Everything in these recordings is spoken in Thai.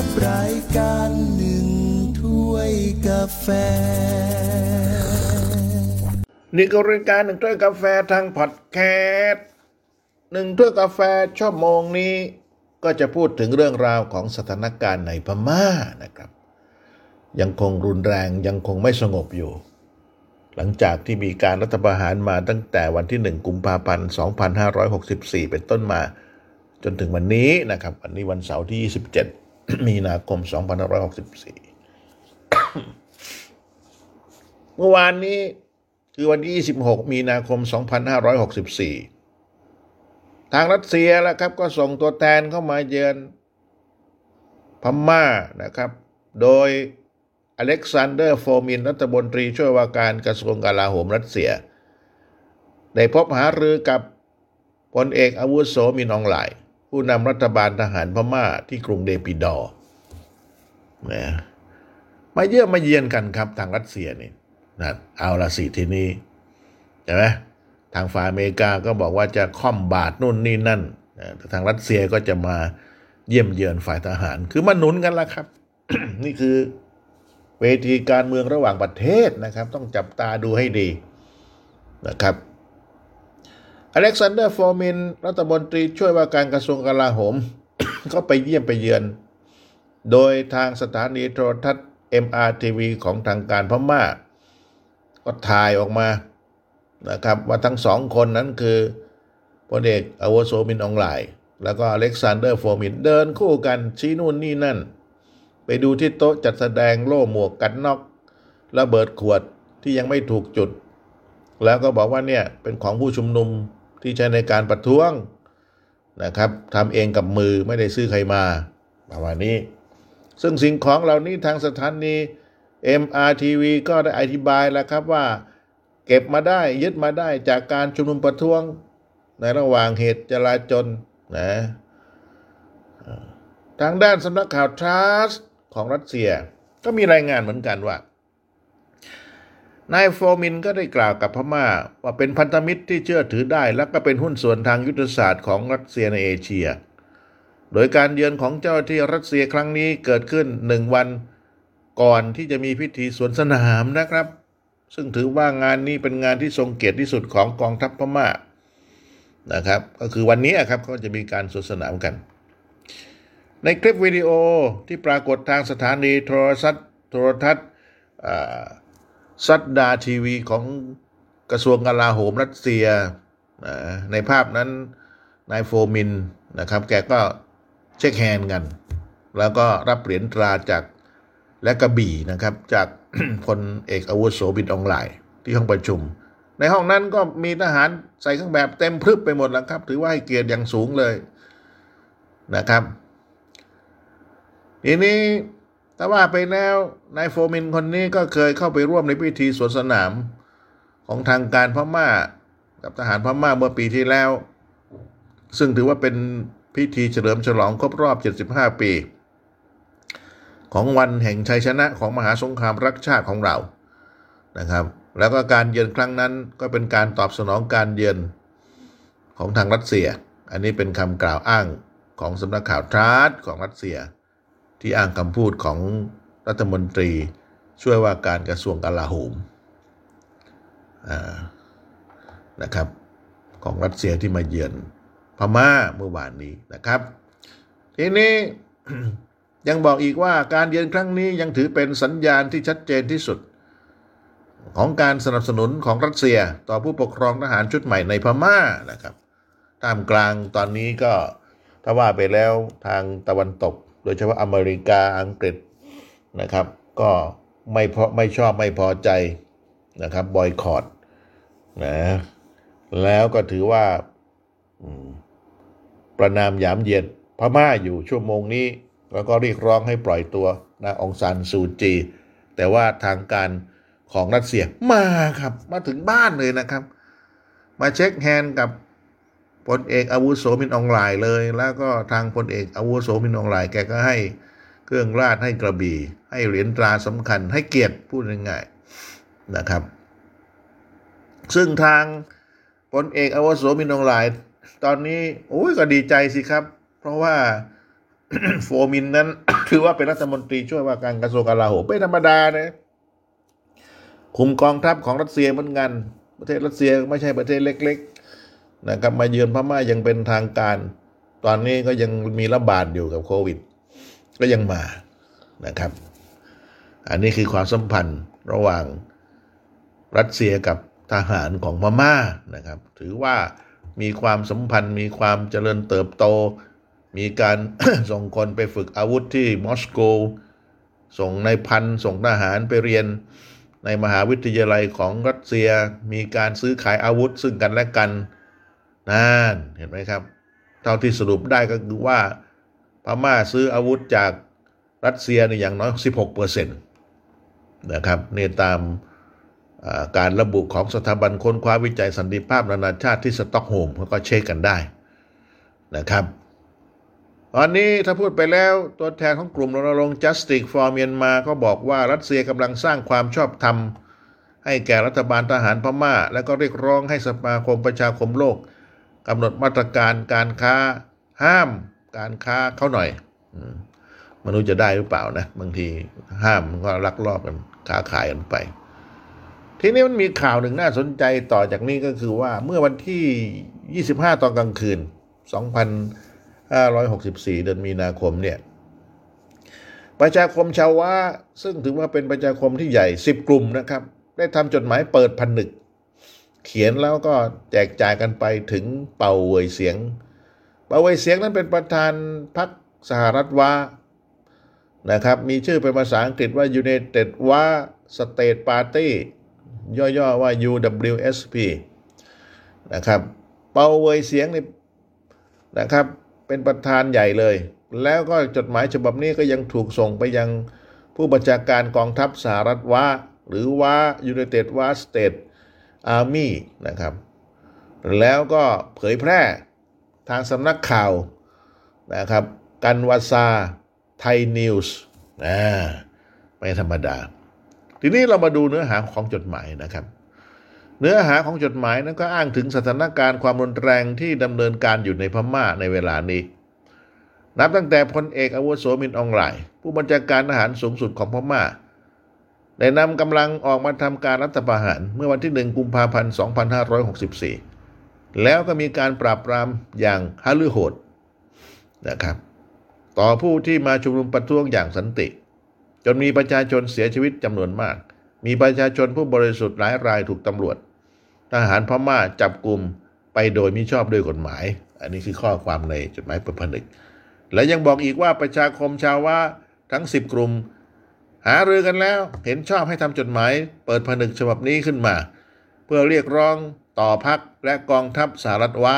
กับรายการหนึ่งถ้วยกาแฟ นี่ก็รายการหนึ่งถ้วยกาแฟทางพอดแคสต์หนึ่งถ้วยกาแฟชั่วโมงนี้ ก็จะพูดถึงเรื่องราวของสถานการณ์ในพม่านะครับ ยังคงรุนแรงยังคงไม่สงบอยู่ หลังจากที่มีการรัฐประหารมาตั้งแต่วันที่ 1 กุมภาพันธ์ 2564 เป็นต้นมา จนถึงวันนี้นะครับ วันนี้วันเสาร์ที่ 27 มีนาคม 2564 เมื่อวานนี้คือวันที่ 26 มีนาคม 2564 ทางรัสเซียแล้วครับ ก็ส่งตัวแทนเข้ามาเยือนพม่านะครับ โดยอเล็กซานเดอร์โฟมิน รัฐมนตรีช่วยว่าการกระทรวงกลาโหมรัสเซีย ได้พบหารือกับพลเอกอาวุโสมินองไหลาย ผู้นำรัฐบาลทหารพม่าที่กรุงเดปิดอร์นะมาเยี่ยมมาเยียนกันครับทางรัสเซียนี่นะเอาละสิทีนี้ใช่ไหมทางฝ่ายอเมริกาก็บอกว่าจะค่อมบาทนู่นนี่นั่นทางรัสเซียก็จะมาเยี่ยมเยือนฝ่ายทหาร คือมาหนุนกันละครับ นี่คือเวทีการเมืองระหว่างประเทศนะครับ ต้องจับตาดูให้ดีนะครับ อเล็กซานเดอร์โฟมิน รัฐมนตรีช่วยว่าการกระทรวงกลาโหม ก็ไปเยี่ยมไปเยือน โดยทางสถานีโทรทัศน์ MRTV ของทางการพม่า ก็ถ่ายออกมานะครับว่าทั้งสองคนนั้นคือพลเอกอาวุโสมินอองไลแล้วก็อเล็กซานเดอร์โฟมิน เดินคู่กันชี้นู่นนี่นั่น ไปดูที่โต๊ะจัดแสดงโล่หมวกกันน็อกระเบิดขวดที่ยังไม่ถูกจุด แล้วก็บอกว่าเนี่ยเป็นของผู้ชุมนุม ที่ใช้ในการประท้วงนะครับทำเองกับมือไม่ได้ซื้อใครมาประมาณนี้ ซึ่งสิ่งของเหล่านี้ทางสถานี MRTV ก็ได้อธิบายแล้วครับว่า เก็บมาได้ยึดมาได้จากการชุมนุมประท้วง ในระหว่างเหตุจลาจลนะทางด้านสำนักข่าวทรัสของรัสเซีย ก็มีรายงานเหมือนกันว่า นายโฟมินก็ได้กล่าวกับพม่า ว่าเป็นพันธมิตรที่เชื่อถือได้ และก็เป็นหุ้นส่วนทางยุทธศาสตร์ของรัสเซียในเอเชีย โดยการเยือนของเจ้าที่รัสเซียครั้งนี้เกิดขึ้นหนึ่งวันก่อนที่จะมีพิธีสวนสนามนะครับ ซึ่งถือว่างานนี้เป็นงานที่ทรงเกียรติที่สุดของกองทัพพม่านะครับ ก็คือวันนี้ครับเขาจะมีการสวนสนามกัน ในคลิปวิดีโอที่ปรากฏทางสถานีโทรทัศน์โทรทัศน์ ซเวซดาทีวีของกระทรวงกลาโหมรัสเซียในภาพนั้นนายโฟมินนะครับ แกก็ shake hand กัน แล้วก็รับเหรียญตราจากและกระบี่นะครับ จากพลเอกอาวุโสมินอองไลน์ที่ห้องประชุม ในห้องนั้นก็มีทหารใส่เครื่องแบบเต็มพรึบไปหมดแล้วครับ ถือว่าให้เกียรติอย่างสูงเลยนะครับ ทีนี้ แต่ว่าไปแล้วนายโฟมินคนนี้ก็เคยเข้าไปร่วมในพิธีสวนสนามของทางการพม่า กับทหารพม่าเมื่อปีที่แล้ว ซึ่งถือว่าเป็นพิธีเฉลิมฉลองครบรอบ 75 ปี ของวันแห่งชัยชนะของมหาสงครามรักชาติของเรานะครับ แล้วก็การเยือนครั้งนั้นก็เป็นการตอบสนองการเยือนของทางรัสเซีย อันนี้เป็นคำกล่าวอ้างของสำนักข่าวทรัสของรัสเซีย ที่อ้างคำพูดของรัฐมนตรีช่วยว่าการกระทรวงกลาโหมนะครับของรัสเซียที่มาเยือนพม่าเมื่อวานนี้นะครับ ทีนี้ยังบอกอีกว่าการเยือนครั้งนี้ยังถือเป็นสัญญาณที่ชัดเจนที่สุด ของการสนับสนุนของรัสเซีย ต่อผู้ปกครองทหารชุดใหม่ในพม่านะครับท่ามกลางตอนนี้ก็ถ้าว่าไปแล้วทางตะวันตก โดยเฉพาะอเมริกาอังกฤษนะครับ ก็ไม่พอไม่ชอบไม่พอใจนะครับบอยคอรดนะแล้วก็ถือว่าประณามหยามเหยียดพม่าอยู่ชั่วโมงนี้ แล้วก็เรียกร้องให้ปล่อยตัวนางองซานซูจี แต่ว่าทางการของรัสเซียมาครับ มาถึงบ้านเลยนะครับ มา shake hand กับ พลเอกอาวุโสมินอองไลน์เลย แล้วก็ทางพลเอกอาวุโสมินอองไลน์แกก็ให้เครื่องราชให้กระบี่ให้เหรียญตราสำคัญให้เกียรติพูดง่ายๆนะครับ ซึ่งทางพลเอกอาวุโสมินอองไลน์ตอนนี้โอ้ยก็ดีใจสิครับ เพราะว่าโฟมินนั้นถือว่าเป็นรัฐมนตรีช่วยว่าการกระทรวงกลาโหมไม่ธรรมดานะคุมกองทัพของรัสเซียเหมือนกัน ประเทศรัสเซียไม่ใช่ประเทศเล็ก ๆ นะครับมาเยือนพม่ายังเป็นทางการ ตอนนี้ก็ยังมีระบาดอยู่กับโควิด ก็ยังมานะครับ อันนี้คือความสัมพันธ์ระหว่างรัสเซียกับทหารของพม่านะครับ ถือว่ามีความสัมพันธ์ มีความเจริญเติบโต มีการส่งคนไปฝึกอาวุธที่มอสโก ส่งในพันส่งทหารไปเรียนในมหาวิทยาลัยของรัสเซีย มีการซื้อขายอาวุธซึ่งกันและกัน นั่นเห็นไหมครับ เท่าที่สรุปได้ก็คือว่าพม่าซื้ออาวุธจากรัสเซียเนี่ยอย่างน้อย 16เปอร์เซ็นต์นะครับนี่ตามการระบุของสถาบันค้นคว้าวิจัยสันติภาพนานาชาติที่สตอกโฮล์มเขาก็เช็คกันได้นะครับตอนนี้ถ้าพูดไปแล้วตัวแทนของกลุ่มรณรงค์ Justice for Myanmar ก็บอกว่ารัสเซียกำลังสร้างความชอบธรรม ให้แก่รัฐบาลทหารพม่า และก็เรียกร้องให้สมาคมประชาคมโลก กำหนดมาตรการการค้าห้ามการค้าเขาหน่อยมนุษย์จะได้หรือเปล่านะ บางทีห้ามมันก็ลักลอบกันค้าขายกันไป ทีนี้มันมีข่าวหนึ่งน่าสนใจต่อจากนี้ก็คือว่าเมื่อวันที่ 25 ตอนกลางคืน 2564 เดือนมีนาคมเนี่ย ประชาคมชาววะซึ่งถือว่าเป็นประชาคมที่ใหญ่ 10 กลุ่มนะครับ ได้ทำจดหมายเปิดพันนึก เขียนแล้วก็แจกจ่ายกันไปถึงเป่าเวยเสียง เป่าเวยเสียงนั้นเป็นประธานพรรคสหรัฐวานะครับ มีชื่อเป็นภาษาอังกฤษว่า United Wa State Party ย่อๆว่า UWSP นะครับ เป่าเวยเสียงนี่นะครับ เป็นประธานใหญ่เลย แล้วก็จดหมายฉบับนี้ก็ยังถูกส่งไปยังผู้บัญชาการกองทัพสหรัฐว่าหรือว่า United Wa State Army นะครับ แล้วก็เผยแพร่ทางสำนักข่าวนะครับ กันวาซาไทยนิวส์นะไม่ธรรมดา ทีนี้เรามาดูเนื้อหาของจดหมายนะครับ เนื้อหาของจดหมายนั้นก็อ้างถึงสถานการณ์ความรุนแรงที่ดำเนินการอยู่ในพม่าในเวลานี้ นับตั้งแต่พลเอกอาวุโสมินอองไลผู้บัญชาการทหารสูงสุดของพม่า ได้นำกำลังออกมาทำการรัฐประหารเมื่อวันที่ 1 กุมภาพันธ์ 2564 แล้วก็มีการปราบปรามอย่างฮาลือโหดนะครับ ต่อผู้ที่มาชุมนุมประท้วงอย่างสันติ จนมีประชาชนเสียชีวิตจำนวนมาก มีประชาชนผู้บริสุทธิ์หลายรายถูกตำรวจ ทหารพม่าจับกลุ่มไปโดยมิชอบด้วยกฎหมาย อันนี้คือข้อความในจดหมายเปิดผนึก และยังบอกอีกว่าประชาคมชาวว่าทั้งสิบกลุ่ม หารือกันแล้วเห็นชอบให้ทำจดหมาย เปิดผนึกฉบับนี้ขึ้นมา เพื่อเรียกร้องต่อพักและกองทัพสหรัฐว่า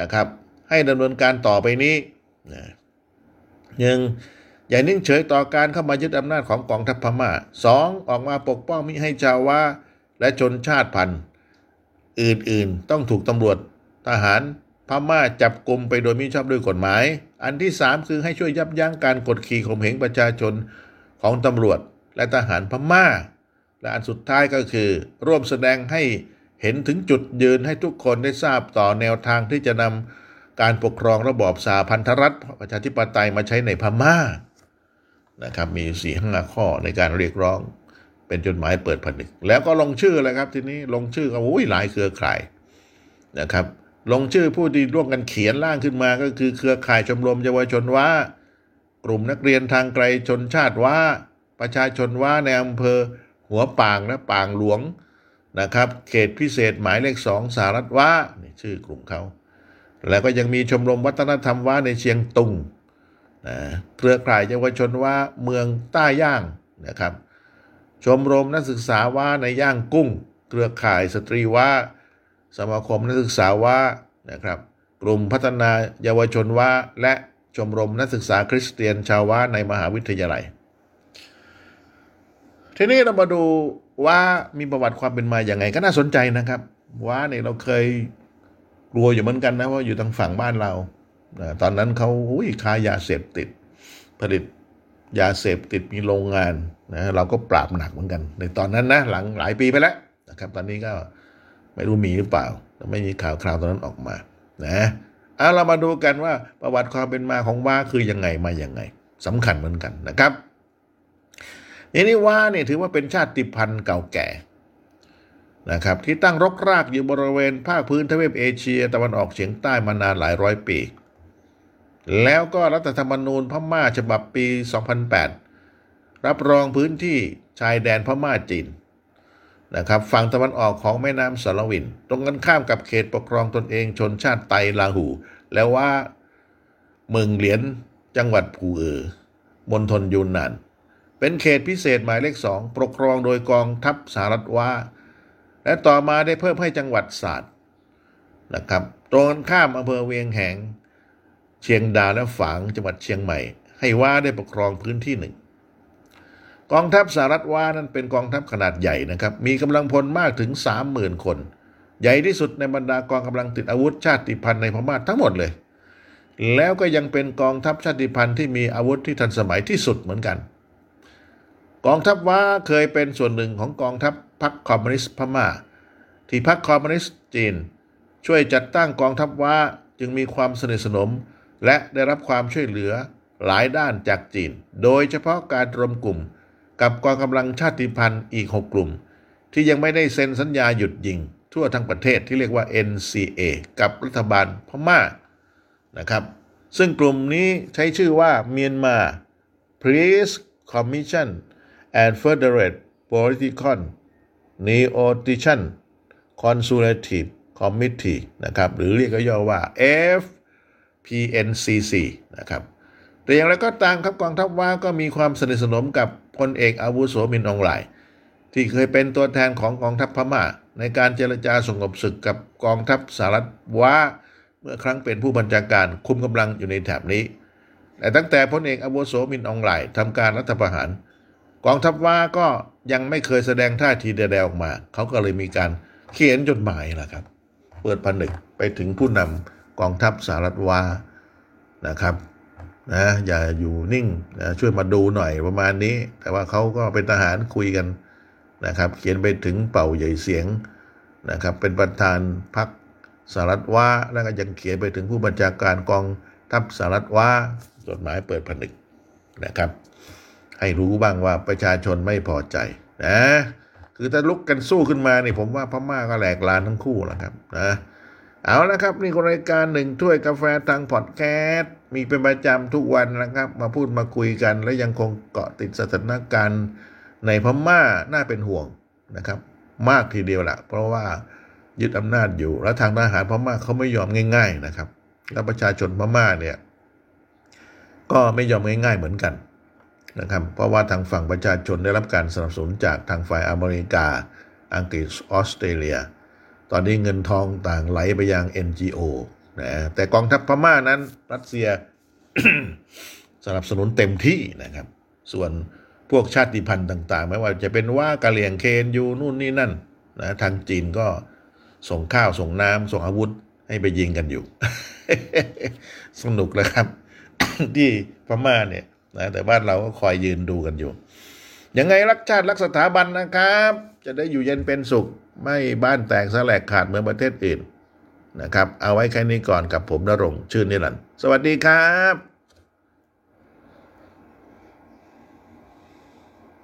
นะครับ ให้ดำเนินการต่อไปนี้นะหนึ่งอย่านิ่งเฉยต่อการเข้ามายึดอำนาจของกองทัพพม่าสองออกมาปกป้องมิให้ชาวว่าและชนชาติพันธุ์ อื่นๆต้องถูกตำรวจทหารพม่าจับกลุ่มไปโดยมิชอบด้วยกฎหมาย อันที่สามคือให้ช่วยยับยั้งการกดขี่ข่มเหงประชาชน ของตำรวจและทหารพม่า และอันสุดท้ายก็คือ ร่วมแสดงให้เห็นถึงจุดยืนให้ทุกคนได้ทราบต่อแนวทางที่จะนำการปกครองระบอบสาพันธรัฐประชาธิปไตยมาใช้ในพม่านะครับมีสี่ห้าข้อในการเรียกร้องเป็นจดหมายเปิดผนึก แล้วก็ลงชื่อเลยครับทีนี้ลงชื่อก็โอ้ยหลายเครือข่ายนะครับ ลงชื่อผู้ที่ร่วมกันเขียนร่างขึ้นมาก็คือเครือข่ายชมรมเยาวชนว่า กลุ่มนักเรียนทางไกลชนชาติว่าประชาชนว่าในอำเภอหัวป่างและป่างหลวงนะครับ เขตพิเศษหมายเลขสองสหรัฐว่านี่ชื่อกลุ่มเขา แล้วก็ยังมีชมรมวัฒนธรรมว่าในเชียงตุงนะเครือข่ายเยาวชนว่าเมืองใต้ย่างนะครับ ชมรมนักศึกษาว่าในย่างกุ้ง เครือข่ายสตรีว่าสมาคมนักศึกษาว่านะครับ กลุ่มพัฒนาเยาวชนว่าและ ชมรมนักศึกษาคริสเตียนชาวว่าในมหาวิทยาลัย ทีนี้เรามาดูว่ามีประวัติความเป็นมาอย่างไงก็น่าสนใจนะครับ ว่าเนี่ยเราเคยกลัวอยู่เหมือนกันนะว่าอยู่ทางฝั่งบ้านเรา ตอนนั้นเขาอุ้ยค้ายาเสพติด ผลิตยาเสพติดมีโรงงานนะเราก็ปราบหนักเหมือนกัน ในตอนนั้นนะหลังหลายปีไปแล้วนะครับ ตอนนี้ก็ไม่รู้มีหรือเปล่า ไม่มีข่าวคราวตอนนั้นออกมา นะ เอาเรามาดูกันว่าประวัติความเป็นมาของว่าคือยังไงมาอย่างไงสำคัญเหมือนกันนะครับนี่นี่ว่าเนี่ยถือว่าเป็นชาติพันธุ์เก่าแก่นะครับที่ตั้งรกรากอยู่บริเวณภาคพื้นทวีปเอเชีย ตะวันออกเฉียงใต้มานานหลายร้อยปี แล้วก็รัฐธรรมนูญพม่าฉบับปี 2008 รับรองพื้นที่ชายแดนพม่าจีน นะครับฝั่งตะวันออกของแม่น้ำสารวิน ตรงกันข้ามกับเขตปกครองตนเองชนชาติไตลาหู แล้วว่าเมืองเหลียนจังหวัดผูเออมณฑลยูนนาน เป็นเขตพิเศษหมายเลขสองปกครองโดยกองทัพสหรัฐว่า และต่อมาได้เพิ่มให้จังหวัดศาสตร์นะครับตรงกันข้ามอำเภอเวียงแหง เชียงดาวและฝางจังหวัดเชียงใหม่ ให้ว่าได้ปกครองพื้นที่หนึ่ง กองทัพสหรัฐวานั้นเป็นกองทัพขนาดใหญ่นะครับ มีกำลังพลมากถึง 30,000 คน ใหญ่ที่สุดในบรรดากองกำลังติดอาวุธชาติพันธุ์ในพม่าทั้งหมดเลย แล้วก็ยังเป็นกองทัพชาติพันธุ์ที่มีอาวุธที่ทันสมัยที่สุดเหมือนกัน กองทัพว่าเคยเป็นส่วนหนึ่งของกองทัพพรรคคอมมิวนิสต์พม่า ที่พรรคคอมมิวนิสต์จีน ช่วยจัดตั้งกองทัพว่าจึงมีความสนิทสนม และได้รับความช่วยเหลือหลายด้านจากจีน โดยเฉพาะการรวมกลุ่ม กับกองกำลังชาติพันธุ์อีก 6 กลุ่ม ที่ยังไม่ได้เซ็นสัญญาหยุดยิง ทั่วทั้งประเทศที่เรียกว่า NCA กับรัฐบาลพม่านะครับ ซึ่งกลุ่มนี้ใช้ชื่อว่า Myanmar Peace Commission and Federate Political Negotiation Consultative Committee นะครับ หรือเรียกย่อว่า FPNCC นะครับแต่อย่างไรก็ตามครับกองทัพว่าก็มีความสนิทสนมกับ พลเอกอาวุโสมินองไลน์ที่เคยเป็นตัวแทนของกองทัพพม่า ในการเจรจาสงบศึกกับกองทัพสหรัฐว่าเมื่อครั้งเป็นผู้บัญชาการคุมกำลังอยู่ในแถบนี้ แต่ตั้งแต่พลเอกอาวุโสมินองไลน์ทำการรัฐประหาร กองทัพว่าก็ยังไม่เคยแสดงท่าทีใดๆออกมา เขาก็เลยมีการเขียนจดหมายนะครับ เปิดผนึกไปถึงผู้นำกองทัพสหรัฐว่านะครับ นะอย่าอยู่นิ่งนะช่วยมาดูหน่อยประมาณนี้ แต่ว่าเขาก็เป็นทหารคุยกันนะครับ เขียนไปถึงเป่าใหญ่เสียงนะครับ เป็นประธานพรรคสหรัฐว่าแล้วก็ยังเขียนไปถึงผู้บัญชาการกองทัพสหรัฐว่าจดหมายเปิดผนึกนะครับ ให้รู้บ้างว่าประชาชนไม่พอใจนะคือถ้าลุกกันสู้ขึ้นมาเนี่ยผมว่าพม่าก็แหลกลานทั้งคู่นะครับนะ เอาละครับ นี่ก็รายการหนึ่งถ้วยกาแฟทางพอดแคสต์มีเป็นประจำทุกวันนะครับ มาพูดมาคุยกัน และยังคงเกาะติดสถานการณ์ในพม่าน่าเป็นห่วงนะครับ มากทีเดียวละเพราะว่ายึดอำนาจอยู่ แล้วทางทหารพม่าเขาไม่ยอมง่าย ๆนะครับ แล้วประชาชนพม่าเนี่ยก็ไม่ยอมง่าย ๆเหมือนกันนะครับ เพราะว่าทางฝั่งประชาชนได้รับการสนับสนุนจากทางฝ่ายอเมริกา อังกฤษออสเตรเลีย ตอนนี้เงินทองต่างไหลไปยัง NGO นะแต่กองทัพพม่านั้น รัสเซียสนับสนุนเต็มที่นะครับ ส่วนพวกชาติพันธุ์ต่าง ๆ ไม่ว่าจะเป็นว่ากะเหลี่ยงเคนยูนู่นนี่นั่นนะทางจีนก็ส่งข้าวส่งน้ำส่งอาวุธให้ไปยิงกันอยู่ สนุกเลยครับ ที่พม่าเนี่ยนะแต่บ้านเราก็คอยยืนดูกันอยู่ ยังไงรักชาติรักสถาบันนะครับ จะได้อยู่เย็นเป็นสุข ไม่บ้านแตกสลกขาดเหมือนประเทศอื่นนะครับ เอาไว้แค่นี้ก่อนกับผมนรงชื่อนิรันดร์สวัสดีครับ